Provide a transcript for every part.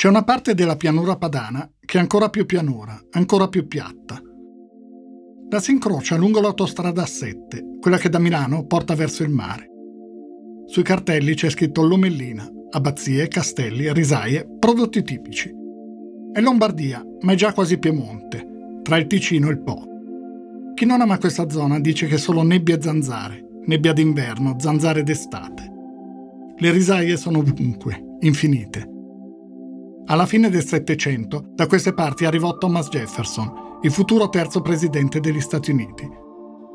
C'è una parte della pianura padana che è ancora più pianura, ancora più piatta. La si incrocia lungo l'autostrada A7, quella che da Milano porta verso il mare. Sui cartelli c'è scritto Lomellina, abbazie, castelli, risaie, prodotti tipici. È Lombardia, ma è già quasi Piemonte, tra il Ticino e il Po. Chi non ama questa zona dice che solo nebbia e zanzare, nebbia d'inverno, zanzare d'estate. Le risaie sono ovunque, infinite. Alla fine del Settecento, da queste parti arrivò Thomas Jefferson, il futuro terzo presidente degli Stati Uniti.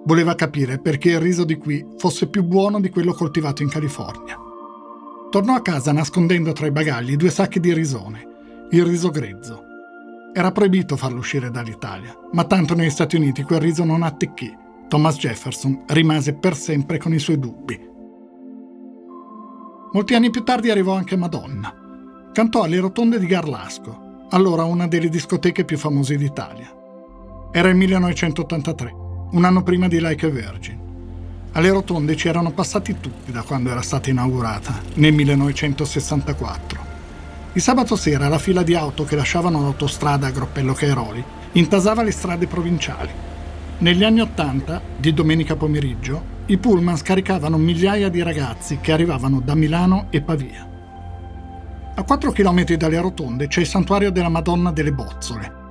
Voleva capire perché il riso di qui fosse più buono di quello coltivato in California. Tornò a casa nascondendo tra i bagagli due sacchi di risone, il riso grezzo. Era proibito farlo uscire dall'Italia, ma tanto negli Stati Uniti quel riso non attecchì. Thomas Jefferson rimase per sempre con i suoi dubbi. Molti anni più tardi arrivò anche Madonna. Cantò alle rotonde di Garlasco, allora una delle discoteche più famose d'Italia. Era il 1983, un anno prima di Like a Virgin. Alle rotonde ci erano passati tutti da quando era stata inaugurata, nel 1964. Il sabato sera la fila di auto che lasciavano l'autostrada a Groppello Cairoli intasava le strade provinciali. Negli anni Ottanta, di domenica pomeriggio, i pullman scaricavano migliaia di ragazzi che arrivavano da Milano e Pavia. A 4 km dalle rotonde c'è il santuario della Madonna delle Bozzole.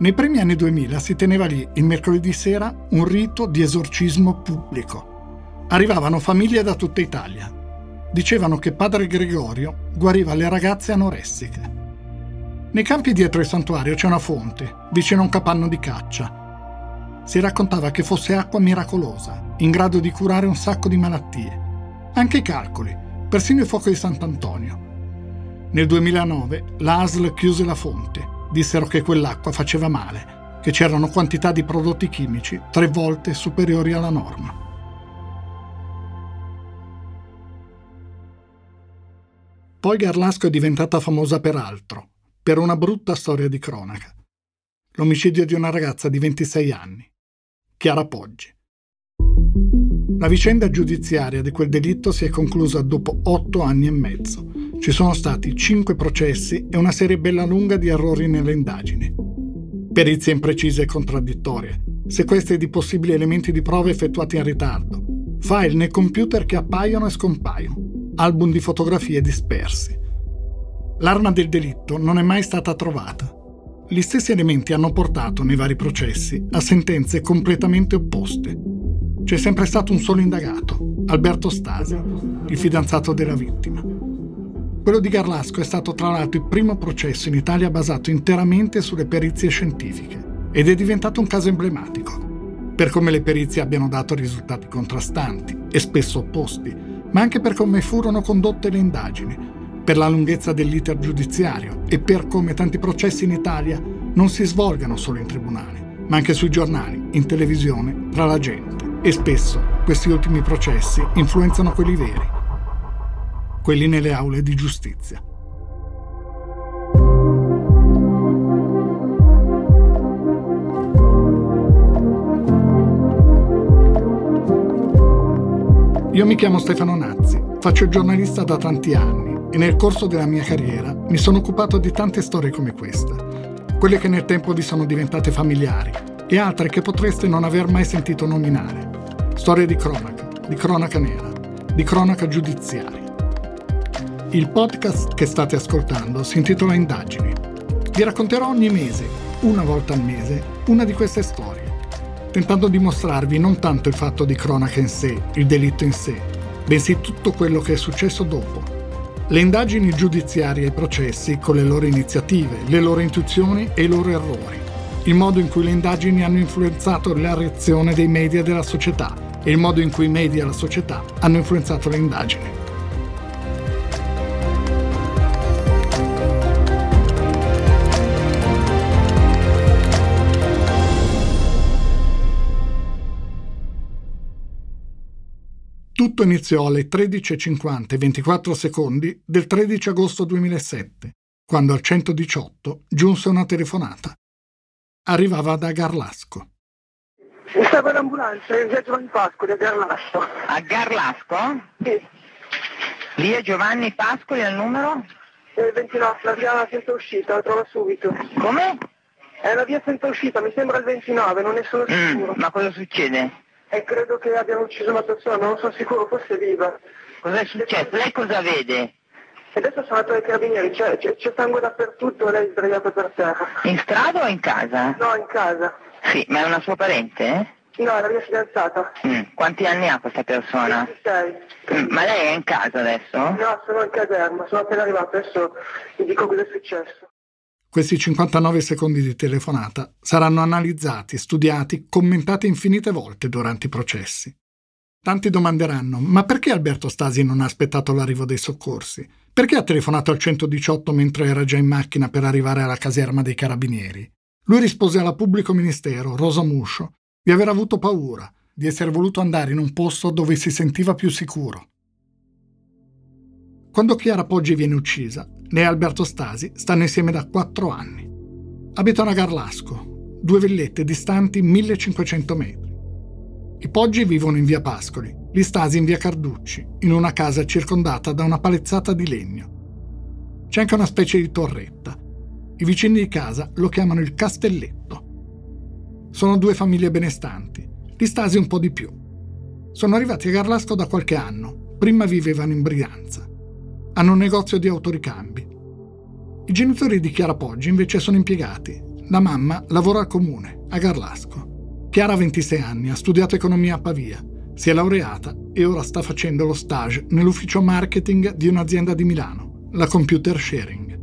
Nei primi anni 2000 si teneva lì, il mercoledì sera, un rito di esorcismo pubblico. Arrivavano famiglie da tutta Italia, dicevano che padre Gregorio guariva le ragazze anoressiche. Nei campi dietro il santuario c'è una fonte, vicino a un capanno di caccia. Si raccontava che fosse acqua miracolosa, in grado di curare un sacco di malattie. Anche i calcoli, persino il fuoco di Sant'Antonio. Nel 2009 la ASL chiuse la fonte, dissero che quell'acqua faceva male, che c'erano quantità di prodotti chimici tre volte superiori alla norma. Poi Garlasco è diventata famosa per altro, per una brutta storia di cronaca. L'omicidio di una ragazza di 26 anni, Chiara Poggi. La vicenda giudiziaria di quel delitto si è conclusa dopo otto anni e mezzo. Ci sono stati cinque processi e una serie bella lunga di errori nelle indagini. Perizie imprecise e contraddittorie, sequestri di possibili elementi di prova effettuati in ritardo, file nei computer che appaiono e scompaiono, album di fotografie dispersi. L'arma del delitto non è mai stata trovata. Gli stessi elementi hanno portato nei vari processi a sentenze completamente opposte. C'è sempre stato un solo indagato, Alberto Stasi, il fidanzato della vittima. Quello di Garlasco è stato tra l'altro il primo processo in Italia basato interamente sulle perizie scientifiche ed è diventato un caso emblematico, per come le perizie abbiano dato risultati contrastanti e spesso opposti, ma anche per come furono condotte le indagini, per la lunghezza dell'iter giudiziario e per come tanti processi in Italia non si svolgano solo in tribunale, ma anche sui giornali, in televisione, tra la gente. E spesso questi ultimi processi influenzano quelli veri, quelli nelle aule di giustizia. Io mi chiamo Stefano Nazzi, faccio giornalista da tanti anni e nel corso della mia carriera mi sono occupato di tante storie come questa, quelle che nel tempo vi sono diventate familiari e altre che potreste non aver mai sentito nominare. Storie di cronaca, di cronaca nera, di cronaca giudiziaria. Il podcast che state ascoltando si intitola Indagini. Vi racconterò ogni mese, una volta al mese, una di queste storie tentando di mostrarvi non tanto il fatto di cronaca in sé, il delitto in sé, bensì tutto quello che è successo dopo. Le indagini giudiziarie e i processi con le loro iniziative, le loro intuizioni e i loro errori, il modo in cui le indagini hanno influenzato la reazione dei media e della società e il modo in cui i media e la società hanno influenzato le indagini. Tutto iniziò alle 13.50 e 24 secondi del 13 agosto 2007, quando al 118 giunse una telefonata. Arrivava da Garlasco. Stava l'ambulanza in via Giovanni Pascoli a Garlasco. A Garlasco? Sì. Via Giovanni Pascoli al numero? È il 29, la via senza uscita, la trovo subito. Come? È la via senza uscita, mi sembra il 29, non ne sono sicuro. Mm, ma cosa succede? E credo che abbiano ucciso una persona, non sono sicuro, forse è viva. Cosa è successo? Lei cosa vede? E adesso sono andato ai carabinieri, c'è, c'è, c'è sangue dappertutto e lei è sdraiata per terra. In strada o in casa? No, in casa. Sì, ma è una sua parente? eh? No, è la mia fidanzata. Mm, Quanti anni ha questa persona? 26. Mm, ma lei è in casa adesso? No, sono in caserma, sono appena arrivato, adesso vi dico cosa è successo. Questi 59 secondi di telefonata saranno analizzati, studiati, commentati infinite volte durante i processi. Tanti domanderanno: ma perché Alberto Stasi non ha aspettato l'arrivo dei soccorsi? Perché ha telefonato al 118 mentre era già in macchina per arrivare alla caserma dei carabinieri? Lui rispose alla pubblico ministero, Rosa Muscio, di aver avuto paura, di essere voluto andare in un posto dove si sentiva più sicuro. Quando Chiara Poggi viene uccisa, e Alberto Stasi stanno insieme da quattro anni. Abitano a Garlasco, due villette distanti 1500 metri. I Poggi vivono in via Pascoli, gli Stasi in via Carducci, in una casa circondata da una palezzata di legno. C'è anche una specie di torretta. I vicini di casa lo chiamano il Castelletto. Sono due famiglie benestanti, gli Stasi un po' di più. Sono arrivati a Garlasco da qualche anno, prima vivevano in Brianza. Hanno un negozio di autoricambi. I genitori di Chiara Poggi invece sono impiegati. La mamma lavora al comune, a Garlasco. Chiara ha 26 anni, ha studiato economia a Pavia, si è laureata e ora sta facendo lo stage nell'ufficio marketing di un'azienda di Milano, la Computer Sharing.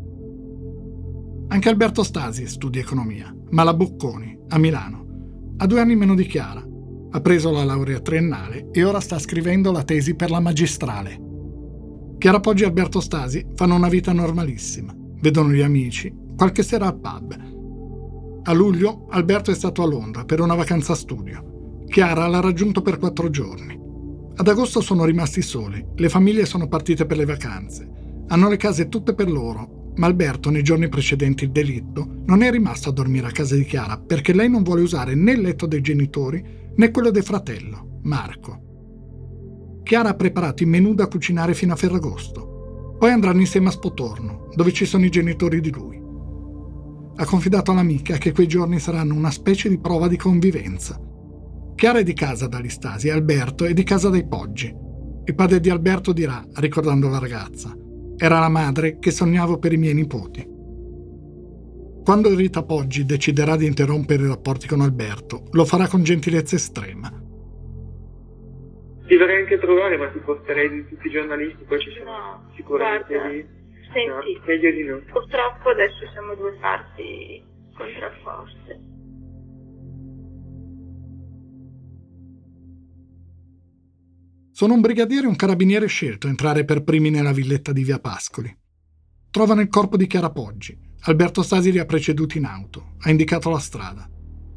Anche Alberto Stasi studia economia, ma alla Bocconi, a Milano. Ha due anni meno di Chiara. Ha preso la laurea triennale e ora sta scrivendo la tesi per la magistrale. Chiara Poggi e Alberto Stasi fanno una vita normalissima. Vedono gli amici, qualche sera al pub. A luglio Alberto è stato a Londra per una vacanza studio. Chiara l'ha raggiunto per quattro giorni. Ad agosto sono rimasti soli, le famiglie sono partite per le vacanze. Hanno le case tutte per loro, ma Alberto nei giorni precedenti il delitto non è rimasto a dormire a casa di Chiara perché lei non vuole usare né il letto dei genitori né quello del fratello, Marco. Chiara ha preparato i menù da cucinare fino a Ferragosto. Poi andranno insieme a Spotorno, dove ci sono i genitori di lui. Ha confidato all'amica che quei giorni saranno una specie di prova di convivenza. Chiara è di casa dagli Stasi e Alberto è di casa dai Poggi. Il padre di Alberto dirà, ricordando la ragazza, era la madre che sognavo per i miei nipoti. Quando Rita Poggi deciderà di interrompere i rapporti con Alberto, lo farà con gentilezza estrema. Ti vorrei anche trovare, ma ti porterei di tutti i giornalisti, poi ci sono No, sicuramente guarda, lì. Senti, No, meglio di no. purtroppo adesso siamo due parti contrapposte. Sono un brigadiere e un carabiniere scelto a entrare per primi nella villetta di via Pascoli. Trovano il corpo di Chiara Poggi. Alberto Stasi li ha preceduti in auto, ha indicato la strada.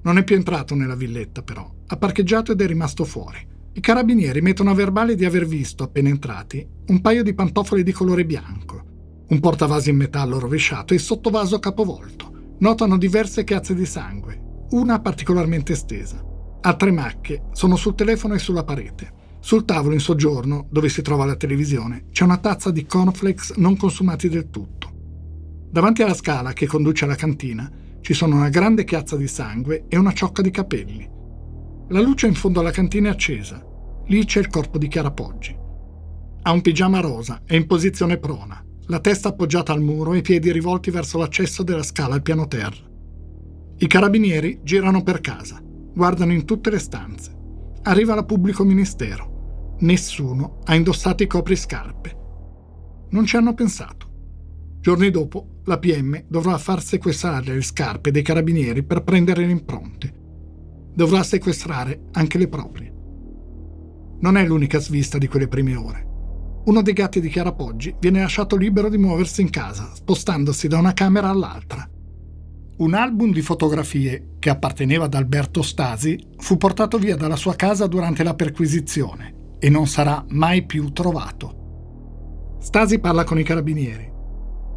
Non è più entrato nella villetta, però. Ha parcheggiato ed è rimasto fuori. I carabinieri mettono a verbale di aver visto, appena entrati, un paio di pantofole di colore bianco, un portavasi in metallo rovesciato e sottovaso capovolto. Notano diverse chiazze di sangue, una particolarmente estesa. Altre macchie sono sul telefono e sulla parete. Sul tavolo in soggiorno, dove si trova la televisione, c'è una tazza di cornflakes non consumati del tutto. Davanti alla scala che conduce alla cantina ci sono una grande chiazza di sangue e una ciocca di capelli. La luce in fondo alla cantina è accesa. Lì c'è il corpo di Chiara Poggi. Ha un pigiama rosa, è in posizione prona, la testa appoggiata al muro e i piedi rivolti verso l'accesso della scala al piano terra. I carabinieri girano per casa, guardano in tutte le stanze. Arriva la pubblico ministero. Nessuno ha indossato i copriscarpe. Non ci hanno pensato. Giorni dopo, la PM dovrà far sequestrare le scarpe dei carabinieri per prendere le impronte. Dovrà sequestrare anche le proprie. Non è l'unica svista di quelle prime ore. Uno dei gatti di Chiara Poggi viene lasciato libero di muoversi in casa, spostandosi da una camera all'altra. Un album di fotografie che apparteneva ad Alberto Stasi fu portato via dalla sua casa durante la perquisizione e non sarà mai più trovato. Stasi parla con i carabinieri.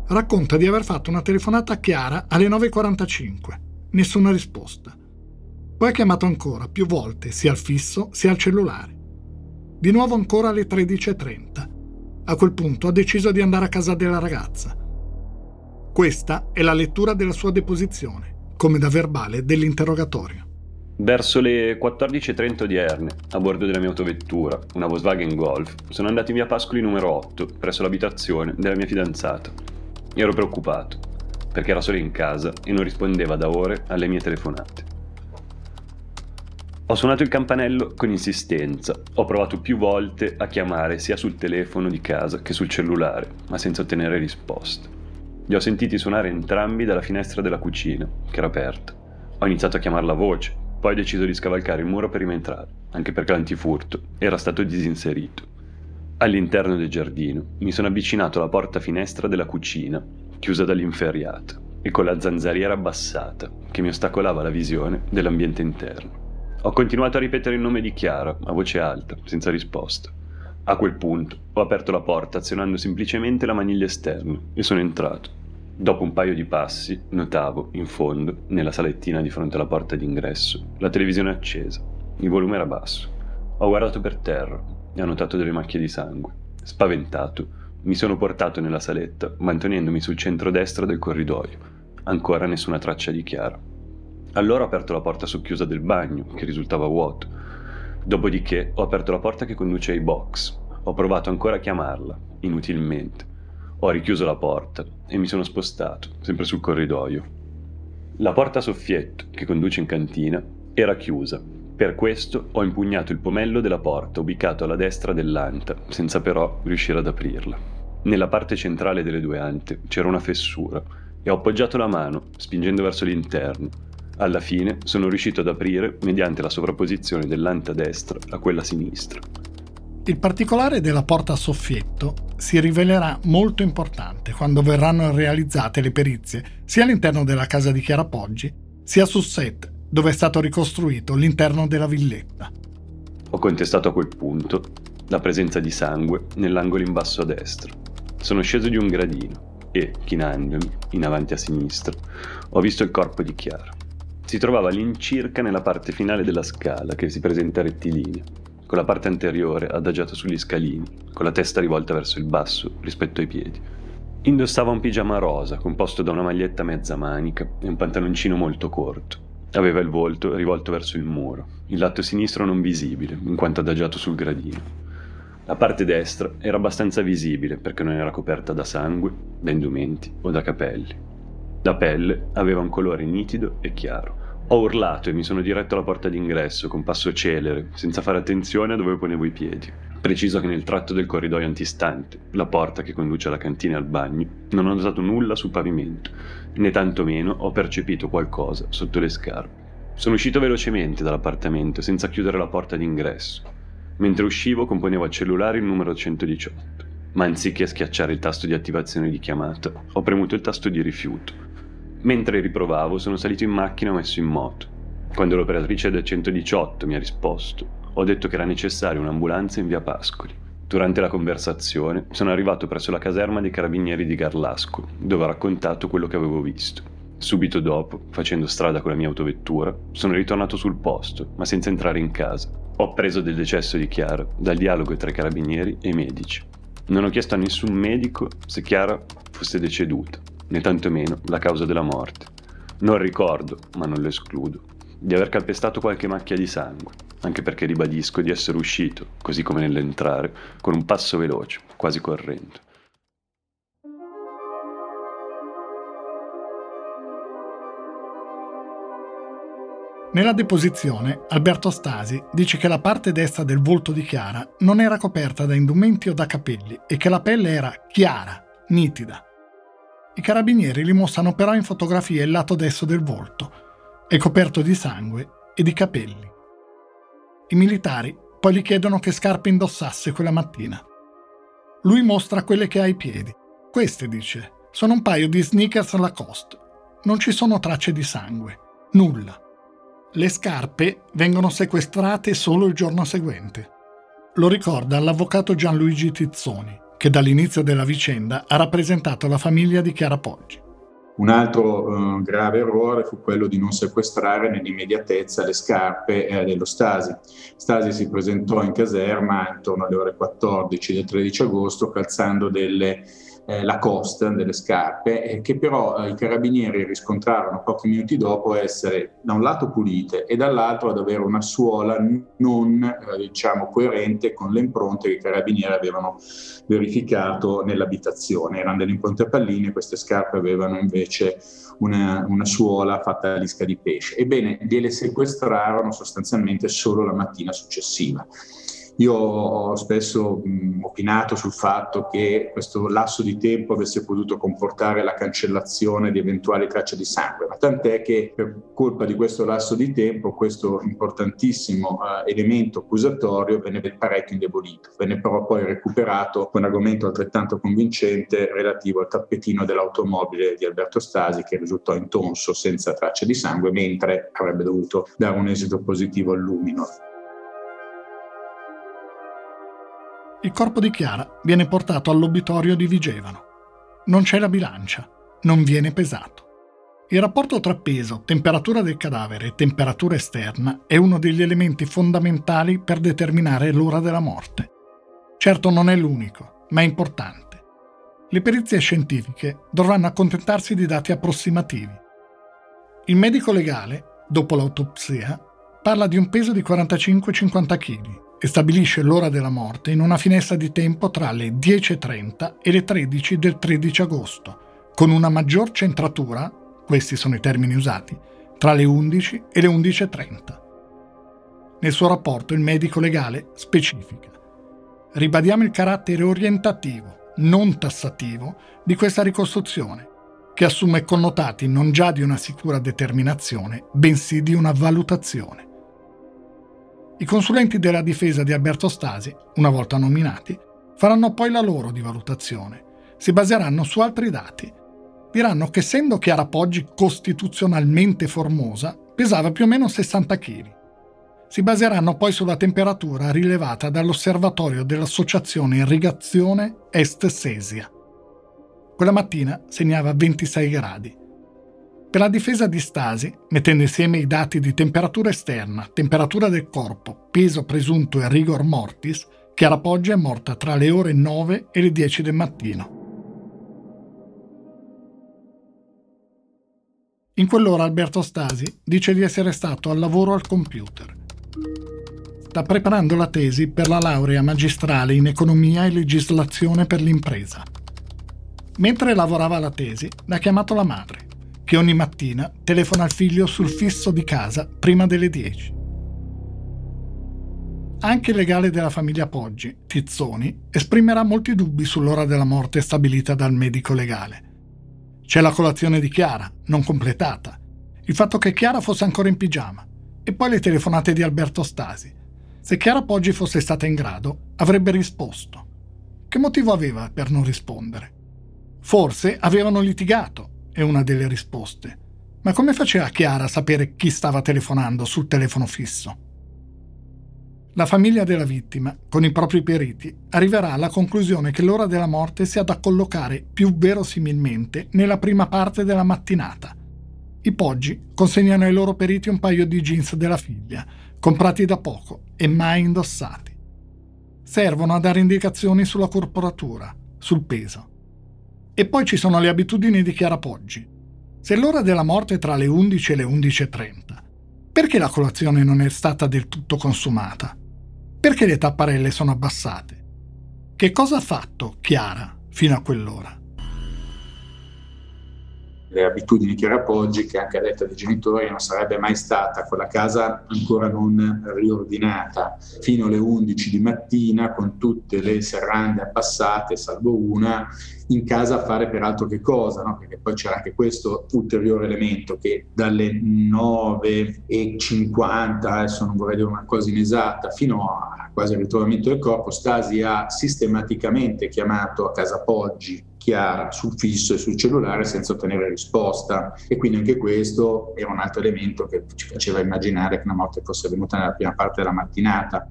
Racconta di aver fatto una telefonata a Chiara alle 9.45. Nessuna risposta. Poi ha chiamato ancora, più volte, sia al fisso sia al cellulare. Di nuovo ancora alle 13.30. A quel punto ha deciso di andare a casa della ragazza. Questa è la lettura della sua deposizione, come da verbale dell'interrogatorio. Verso le 14.30 odierne, a bordo della mia autovettura, una Volkswagen Golf, sono andati via Pascoli numero 8, presso l'abitazione della mia fidanzata. Ero preoccupato, perché era solo in casa e non rispondeva da ore alle mie telefonate. Ho suonato il campanello con insistenza, ho provato più volte a chiamare sia sul telefono di casa che sul cellulare, ma senza ottenere risposta. Li ho sentiti suonare entrambi dalla finestra della cucina, che era aperta. Ho iniziato a chiamarla a voce, poi ho deciso di scavalcare il muro per rientrare, anche perché l'antifurto era stato disinserito. All'interno del giardino mi sono avvicinato alla porta finestra della cucina, chiusa dall'inferriata, e con la zanzariera abbassata, che mi ostacolava la visione dell'ambiente interno. Ho continuato a ripetere il nome di Chiara, a voce alta, senza risposta. A quel punto ho aperto la porta azionando semplicemente la maniglia esterna e sono entrato. Dopo un paio di passi, notavo, in fondo, nella salettina di fronte alla porta d'ingresso, la televisione accesa. Il volume era basso. Ho guardato per terra e ho notato delle macchie di sangue. Spaventato, mi sono portato nella saletta, mantenendomi sul centro-destra del corridoio. Ancora nessuna traccia di Chiara. Allora ho aperto la porta socchiusa del bagno, che risultava vuoto. Dopodiché ho aperto la porta che conduce ai box. Ho provato ancora a chiamarla, inutilmente. Ho richiuso la porta e mi sono spostato, sempre sul corridoio. La porta a soffietto, che conduce in cantina, era chiusa. Per questo ho impugnato il pomello della porta ubicato alla destra dell'anta, senza però riuscire ad aprirla. Nella parte centrale delle due ante c'era una fessura e ho appoggiato la mano, spingendo verso l'interno. Alla fine sono riuscito ad aprire mediante la sovrapposizione dell'anta destra a quella sinistra. Il particolare della porta a soffietto si rivelerà molto importante quando verranno realizzate le perizie sia all'interno della casa di Chiara Poggi, sia sul set dove è stato ricostruito l'interno della villetta. Ho contestato a quel punto la presenza di sangue nell'angolo in basso a destra. Sono sceso di un gradino e, chinandomi in avanti a sinistra, ho visto il corpo di Chiara. Si trovava all'incirca nella parte finale della scala che si presenta rettilinea con la parte anteriore adagiata sugli scalini, con la testa rivolta verso il basso rispetto ai piedi. Indossava un pigiama rosa composto da una maglietta mezza manica e un pantaloncino molto corto. Aveva il volto rivolto verso il muro, il lato sinistro non visibile, in quanto adagiato sul gradino. La parte destra era abbastanza visibile perché non era coperta da sangue, da indumenti o da capelli. La pelle aveva un colore nitido e chiaro. Ho urlato e mi sono diretto alla porta d'ingresso con passo celere, senza fare attenzione a dove ponevo i piedi. Preciso che nel tratto del corridoio antistante, la porta che conduce alla cantina e al bagno, non ho notato nulla sul pavimento, né tantomeno ho percepito qualcosa sotto le scarpe. Sono uscito velocemente dall'appartamento senza chiudere la porta d'ingresso. Mentre uscivo componevo al cellulare il numero 118, ma anziché schiacciare il tasto di attivazione di chiamata, ho premuto il tasto di rifiuto Mentre riprovavo, sono salito in macchina e ho messo in moto. Quando l'operatrice del 118 mi ha risposto, ho detto che era necessaria un'ambulanza in via Pascoli. Durante la conversazione sono arrivato presso la caserma dei carabinieri di Garlasco, dove ho raccontato quello che avevo visto. Subito dopo, facendo strada con la mia autovettura, sono ritornato sul posto, ma senza entrare in casa. Ho appreso del decesso di Chiara dal dialogo tra i carabinieri e i medici. Non ho chiesto a nessun medico se Chiara fosse deceduta né tantomeno la causa della morte. Non ricordo, ma non lo escludo, di aver calpestato qualche macchia di sangue, anche perché ribadisco di essere uscito, così come nell'entrare, con un passo veloce, quasi correndo. Nella deposizione, Alberto Stasi dice che la parte destra del volto di Chiara non era coperta da indumenti o da capelli e che la pelle era chiara, nitida, i carabinieri li mostrano però in fotografia il lato destro del volto, è coperto di sangue e di capelli. I militari poi gli chiedono che scarpe indossasse quella mattina. Lui mostra quelle che ha ai piedi. Queste, dice, sono un paio di sneakers Lacoste. Non ci sono tracce di sangue. Nulla. Le scarpe vengono sequestrate solo il giorno seguente. Lo ricorda l'avvocato Gianluigi Tizzoni, che dall'inizio della vicenda ha rappresentato la famiglia di Chiara Poggi. Un altro eh, grave errore fu quello di non sequestrare nell'immediatezza le scarpe eh, dello Stasi. Stasi si presentò in caserma intorno alle ore 14 del 13 agosto calzando delle eh, la costa delle scarpe, eh, che però eh, i carabinieri riscontrarono pochi minuti dopo essere da un lato pulite e dall'altro ad avere una suola non eh, diciamo coerente con le impronte che i carabinieri avevano verificato nell'abitazione. Erano delle impronte a palline, queste scarpe avevano invece una, una suola fatta a lisca di pesce. Ebbene, gliele sequestrarono sostanzialmente solo la mattina successiva. Io ho spesso mh, opinato sul fatto che questo lasso di tempo avesse potuto comportare la cancellazione di eventuali tracce di sangue, ma tant'è che per colpa di questo lasso di tempo questo importantissimo uh, elemento accusatorio venne parecchio indebolito, venne però poi recuperato con un argomento altrettanto convincente relativo al tappetino dell'automobile di Alberto Stasi che risultò intonso senza tracce di sangue, mentre avrebbe dovuto dare un esito positivo al lumino. Il corpo di Chiara viene portato all'obitorio di Vigevano. Non c'è la bilancia, non viene pesato. Il rapporto tra peso, temperatura del cadavere e temperatura esterna è uno degli elementi fondamentali per determinare l'ora della morte. Certo non è l'unico, ma è importante. Le perizie scientifiche dovranno accontentarsi di dati approssimativi. Il medico legale, dopo l'autopsia, parla di un peso di 45-50 kg e stabilisce l'ora della morte in una finestra di tempo tra le 10.30 e le 13 del 13 agosto, con una maggior centratura, questi sono i termini usati, tra le 11 e le 11.30. Nel suo rapporto il medico legale specifica. Ribadiamo il carattere orientativo, non tassativo, di questa ricostruzione, che assume connotati non già di una sicura determinazione, bensì di una valutazione. I consulenti della difesa di Alberto Stasi, una volta nominati, faranno poi la loro di valutazione. Si baseranno su altri dati. Diranno che essendo Chiara Poggi costituzionalmente formosa, pesava più o meno 60 kg. Si baseranno poi sulla temperatura rilevata dall'osservatorio dell'Associazione Irrigazione Est Sesia. Quella mattina segnava 26 gradi per la difesa di Stasi, mettendo insieme i dati di temperatura esterna, temperatura del corpo, peso presunto e rigor mortis, Chiara Poggia è morta tra le ore 9 e le 10 del mattino. In quell'ora Alberto Stasi dice di essere stato al lavoro al computer. Sta preparando la tesi per la laurea magistrale in economia e legislazione per l'impresa. Mentre lavorava alla tesi, l'ha chiamato la madre che ogni mattina telefona al figlio sul fisso di casa prima delle 10. Anche il legale della famiglia Poggi, Tizzoni, esprimerà molti dubbi sull'ora della morte stabilita dal medico legale. C'è la colazione di Chiara, non completata, il fatto che Chiara fosse ancora in pigiama, e poi le telefonate di Alberto Stasi. Se Chiara Poggi fosse stata in grado, avrebbe risposto. Che motivo aveva per non rispondere? Forse avevano litigato è una delle risposte. Ma come faceva Chiara a sapere chi stava telefonando sul telefono fisso? La famiglia della vittima, con i propri periti, arriverà alla conclusione che l'ora della morte sia da collocare più verosimilmente nella prima parte della mattinata. I Poggi consegnano ai loro periti un paio di jeans della figlia, comprati da poco e mai indossati. Servono a dare indicazioni sulla corporatura, sul peso. E poi ci sono le abitudini di Chiara Poggi. Se l'ora della morte è tra le 11 e le 11.30, perché la colazione non è stata del tutto consumata? Perché le tapparelle sono abbassate? Che cosa ha fatto Chiara fino a quell'ora? Le abitudini che Poggi, che anche a detta dei genitori non sarebbe mai stata quella casa ancora non riordinata fino alle 11 di mattina con tutte le serrande abbassate, salvo una, in casa a fare peraltro che cosa, no? perché poi c'era anche questo ulteriore elemento che dalle 9.50, adesso non vorrei dire una cosa inesatta, fino a quasi al ritrovamento del corpo, Stasi ha sistematicamente chiamato a casa Poggi chiara sul fisso e sul cellulare senza ottenere risposta e quindi anche questo era un altro elemento che ci faceva immaginare che una morte fosse venuta nella prima parte della mattinata.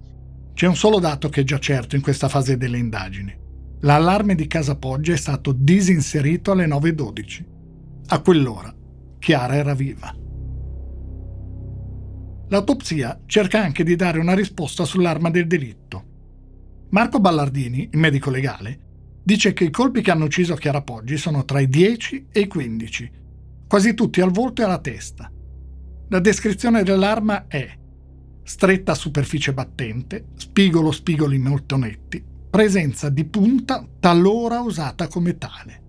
C'è un solo dato che è già certo in questa fase delle indagini. L'allarme di Casa Poggia è stato disinserito alle 9.12. A quell'ora Chiara era viva. L'autopsia cerca anche di dare una risposta sull'arma del delitto. Marco Ballardini, il medico legale, dice che i colpi che hanno ucciso Chiara Poggi sono tra i 10 e i 15, quasi tutti al volto e alla testa. La descrizione dell'arma è stretta superficie battente, spigolo spigoli molto netti, presenza di punta talora usata come tale.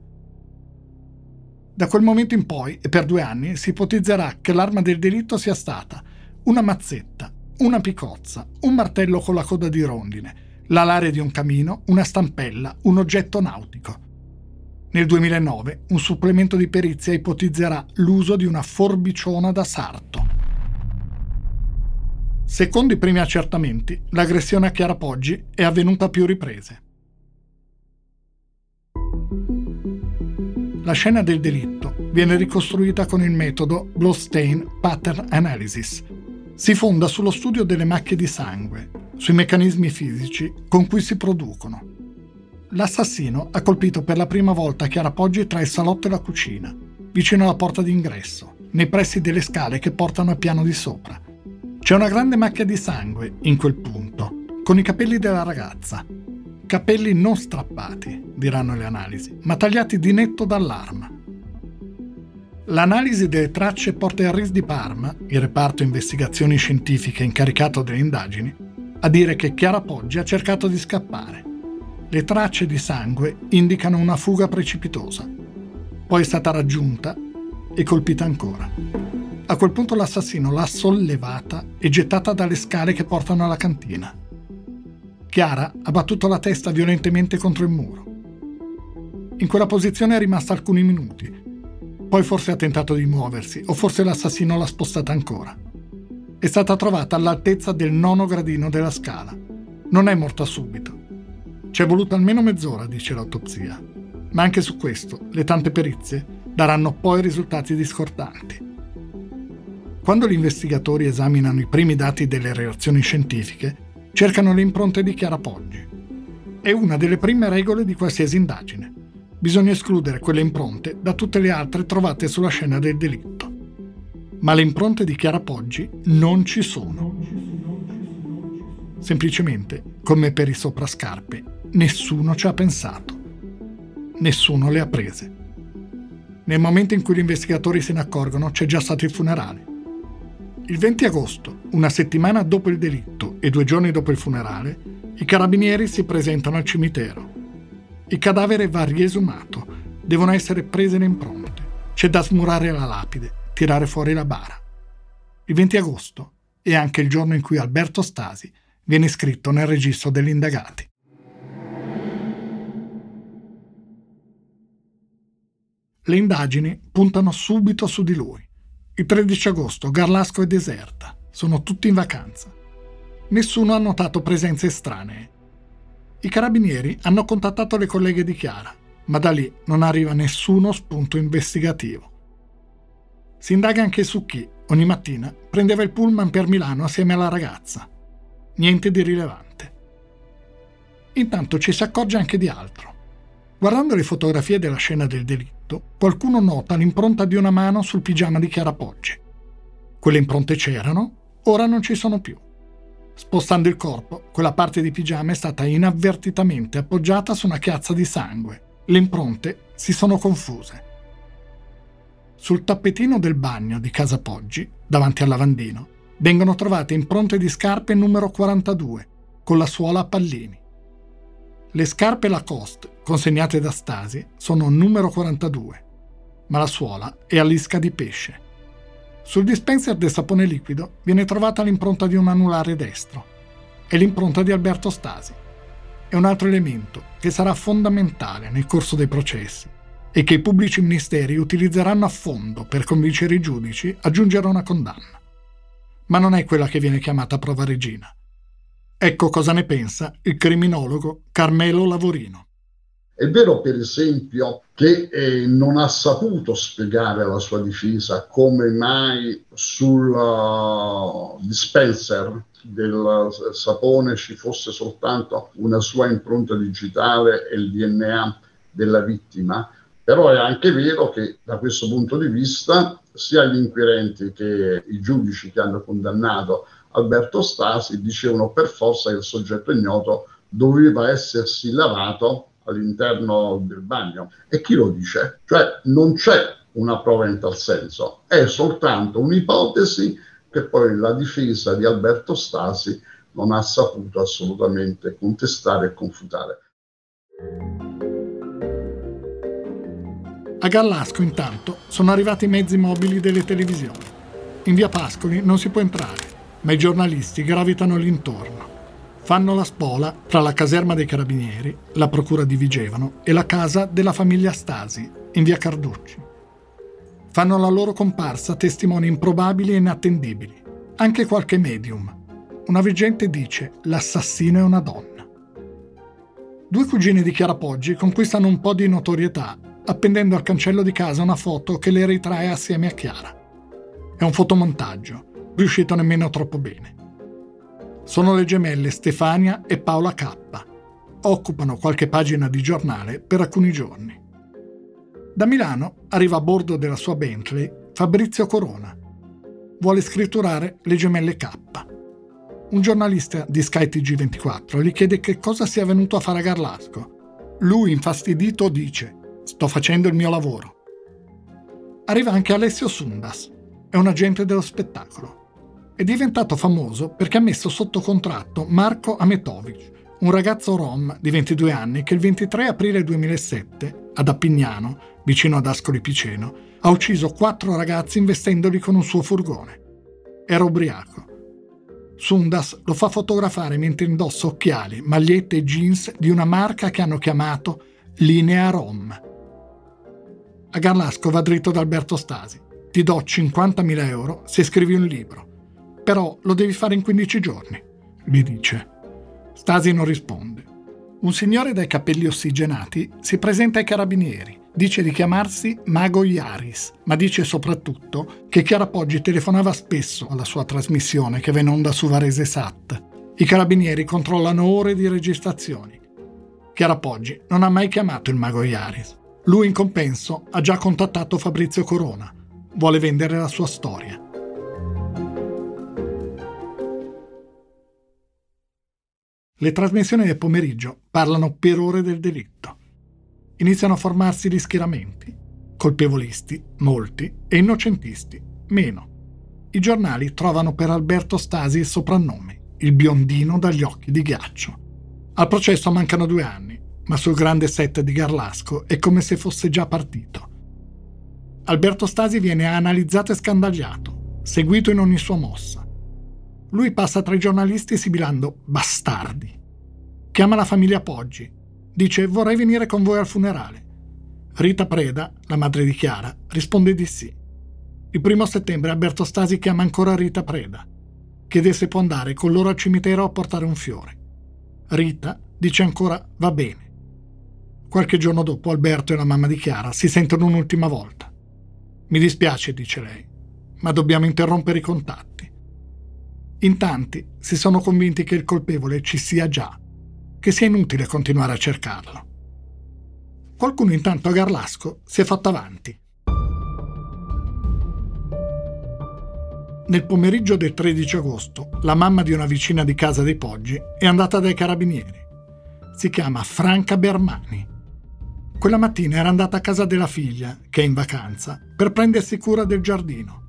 Da quel momento in poi, e per due anni, si ipotizzerà che l'arma del delitto sia stata una mazzetta, una picozza, un martello con la coda di rondine, l'alare di un camino, una stampella, un oggetto nautico. Nel 2009 un supplemento di perizia ipotizzerà l'uso di una forbiciona da sarto. Secondo i primi accertamenti, l'aggressione a Chiara Poggi è avvenuta a più riprese. La scena del delitto viene ricostruita con il metodo Bloodstain Pattern Analysis. Si fonda sullo studio delle macchie di sangue, sui meccanismi fisici con cui si producono. L'assassino ha colpito per la prima volta Chiara Poggi tra il salotto e la cucina, vicino alla porta d'ingresso, nei pressi delle scale che portano al piano di sopra. C'è una grande macchia di sangue in quel punto, con i capelli della ragazza, Capelli non strappati, diranno le analisi, ma tagliati di netto dall'arma. L'analisi delle tracce porta il RIS di Parma, il reparto investigazioni scientifiche incaricato delle indagini, a dire che Chiara Poggi ha cercato di scappare. Le tracce di sangue indicano una fuga precipitosa. Poi è stata raggiunta e colpita ancora. A quel punto l'assassino l'ha sollevata e gettata dalle scale che portano alla cantina. Chiara ha battuto la testa violentemente contro il muro. In quella posizione è rimasta alcuni minuti. Poi forse ha tentato di muoversi, o forse l'assassino l'ha spostata ancora. È stata trovata all'altezza del nono gradino della scala. Non è morta subito. Ci è voluta almeno mezz'ora, dice l'autopsia. Ma anche su questo le tante perizie daranno poi risultati discordanti. Quando gli investigatori esaminano i primi dati delle relazioni scientifiche, cercano le impronte di Chiara Poggi. È una delle prime regole di qualsiasi indagine. Bisogna escludere quelle impronte da tutte le altre trovate sulla scena del delitto. Ma le impronte di Chiara Poggi non ci sono. Semplicemente, come per i soprascarpe, nessuno ci ha pensato. Nessuno le ha prese. Nel momento in cui gli investigatori se ne accorgono c'è già stato il funerale. Il 20 agosto, una settimana dopo il delitto e due giorni dopo il funerale, i carabinieri si presentano al cimitero. Il cadavere va riesumato, devono essere prese le impronte, c'è da smurare la lapide, tirare fuori la bara. Il 20 agosto è anche il giorno in cui Alberto Stasi viene iscritto nel registro degli indagati. Le indagini puntano subito su di lui. Il 13 agosto Garlasco è deserta, sono tutti in vacanza. Nessuno ha notato presenze estranee. I carabinieri hanno contattato le colleghe di Chiara, ma da lì non arriva nessuno spunto investigativo. Si indaga anche su chi, ogni mattina, prendeva il pullman per Milano assieme alla ragazza. Niente di rilevante. Intanto ci si accorge anche di altro. Guardando le fotografie della scena del delitto, qualcuno nota l'impronta di una mano sul pigiama di Chiara Poggi. Quelle impronte c'erano, ora non ci sono più. Spostando il corpo, quella parte di pigiama è stata inavvertitamente appoggiata su una chiazza di sangue. Le impronte si sono confuse. Sul tappetino del bagno di casa Poggi, davanti al lavandino, vengono trovate impronte di scarpe numero 42, con la suola a pallini. Le scarpe Lacoste, consegnate da Stasi, sono numero 42, ma la suola è a lisca di pesce. Sul dispenser del sapone liquido viene trovata l'impronta di un anulare destro. È l'impronta di Alberto Stasi. È un altro elemento che sarà fondamentale nel corso dei processi e che i pubblici ministeri utilizzeranno a fondo per convincere i giudici a giungere a una condanna. Ma non è quella che viene chiamata prova regina. Ecco cosa ne pensa il criminologo Carmelo Lavorino. È vero, per esempio, che eh, non ha saputo spiegare alla sua difesa come mai sul uh, dispenser del sapone ci fosse soltanto una sua impronta digitale e il DNA della vittima, però è anche vero che da questo punto di vista sia gli inquirenti che i giudici che hanno condannato Alberto Stasi dicevano per forza che il soggetto ignoto doveva essersi lavato all'interno del bagno. E chi lo dice? Cioè non c'è una prova in tal senso, è soltanto un'ipotesi che poi la difesa di Alberto Stasi non ha saputo assolutamente contestare e confutare. A Gallasco intanto sono arrivati i mezzi mobili delle televisioni. In via Pascoli non si può entrare, ma i giornalisti gravitano l'intorno. Fanno la spola tra la caserma dei carabinieri, la procura di Vigevano e la casa della famiglia Stasi, in via Carducci. Fanno la loro comparsa testimoni improbabili e inattendibili, anche qualche medium. Una veggente dice l'assassino è una donna. Due cugine di Chiara Poggi conquistano un po' di notorietà appendendo al cancello di casa una foto che le ritrae assieme a Chiara. È un fotomontaggio riuscito nemmeno troppo bene. Sono le gemelle Stefania e Paola K. Occupano qualche pagina di giornale per alcuni giorni. Da Milano arriva a bordo della sua Bentley Fabrizio Corona. Vuole scritturare le gemelle K. Un giornalista di Sky TG24 gli chiede che cosa sia venuto a fare a Garlasco. Lui, infastidito, dice: Sto facendo il mio lavoro. Arriva anche Alessio Sundas, è un agente dello spettacolo. È diventato famoso perché ha messo sotto contratto Marco Ametovic, un ragazzo rom di 22 anni che il 23 aprile 2007, ad Appignano, vicino ad Ascoli Piceno, ha ucciso quattro ragazzi investendoli con un suo furgone. Era ubriaco. Sundas lo fa fotografare mentre indossa occhiali, magliette e jeans di una marca che hanno chiamato Linea Rom. A Garlasco va dritto da Alberto Stasi ti do 50.000 euro se scrivi un libro, però lo devi fare in 15 giorni, gli dice. Stasi non risponde. Un signore dai capelli ossigenati si presenta ai carabinieri, dice di chiamarsi Mago Iaris, ma dice soprattutto che Chiara Poggi telefonava spesso alla sua trasmissione che va in onda su Varese Sat. I carabinieri controllano ore di registrazioni. Chiara Poggi non ha mai chiamato il Mago Iaris. Lui in compenso ha già contattato Fabrizio Corona, vuole vendere la sua storia. Le trasmissioni del pomeriggio parlano per ore del delitto. Iniziano a formarsi gli schieramenti. Colpevolisti, molti, e innocentisti, meno. I giornali trovano per Alberto Stasi il soprannome, il biondino dagli occhi di ghiaccio. Al processo mancano due anni, ma sul grande set di Garlasco è come se fosse già partito. Alberto Stasi viene analizzato e scandagliato, seguito in ogni sua mossa. Lui passa tra i giornalisti sibilando bastardi. Chiama la famiglia Poggi. Dice vorrei venire con voi al funerale. Rita Preda, la madre di Chiara, risponde di sì. Il primo settembre Alberto Stasi chiama ancora Rita Preda. Chiede se può andare con loro al cimitero a portare un fiore. Rita dice ancora va bene. Qualche giorno dopo Alberto e la mamma di Chiara si sentono un'ultima volta. Mi dispiace, dice lei, ma dobbiamo interrompere i contatti. In tanti si sono convinti che il colpevole ci sia già, che sia inutile continuare a cercarlo. Qualcuno intanto a Garlasco si è fatto avanti. Nel pomeriggio del 13 agosto, la mamma di una vicina di casa dei Poggi è andata dai carabinieri. Si chiama Franca Bermani quella mattina era andata a casa della figlia, che è in vacanza, per prendersi cura del giardino.